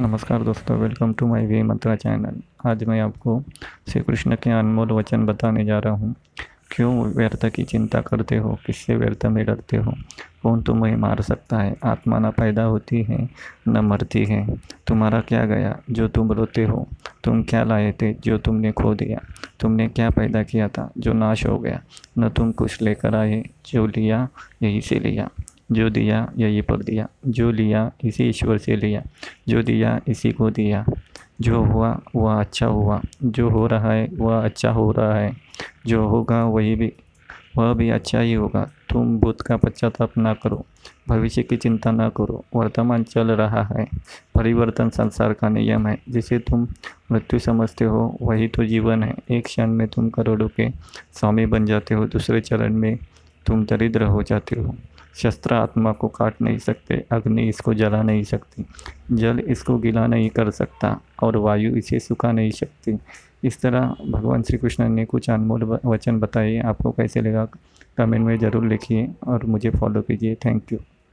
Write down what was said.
नमस्कार दोस्तों welcome to my way Mantra channel आज मैं आपको श्री कृष्ण के अनमोल वचन बताने जा रहा हूँ। क्यों व्यर्थ की चिंता करते हो? किससे व्यर्थ में डरते हो? कौन तुम्हें मार सकता है? आत्मा ना पैदा होती है, न मरती है। तुम्हारा क्या गया? जो तुम रोते हो, तुम क्या लाए थे? जो तुमने खो दिया, तुमने क्या पैदा किया था? जो नाश हो गया, न तुम कुछ लेकर आए, जो लिया, यही से लिया। जो दिया यही पर दिया, जो लिया इसी ईश्वर से लिया, जो दिया इसी को दिया। जो हुआ, वह अच्छा हुआ। जो हो रहा है, वह अच्छा हो रहा है। जो होगा, वही भी, वह भी अच्छा ही होगा। तुम बुद्ध का पश्चाताप ना करो, भविष्य की चिंता ना करो। वर्तमान चल रहा है, परिवर्तन संसार का नियम है। जिसे तुम मृत्यु समझते हो, वही तो जीवन है। एक क्षण में तुम करोड़ों के स्वामी बन जाते हो, दूसरे चरण में तुम दरिद्र हो जाते हो। शस्त्र आत्मा को काट नहीं सकते, अग्नि इसको जला नहीं सकती, जल इसको गिला नहीं कर सकता, और वायु इसे सुखा नहीं सकती। इस तरह भगवान श्री कृष्ण ने कुछ अनमोल वचन बताए। आपको कैसे लगा? कमेंट में ज़रूर लिखिए और मुझे फॉलो कीजिए। Thank you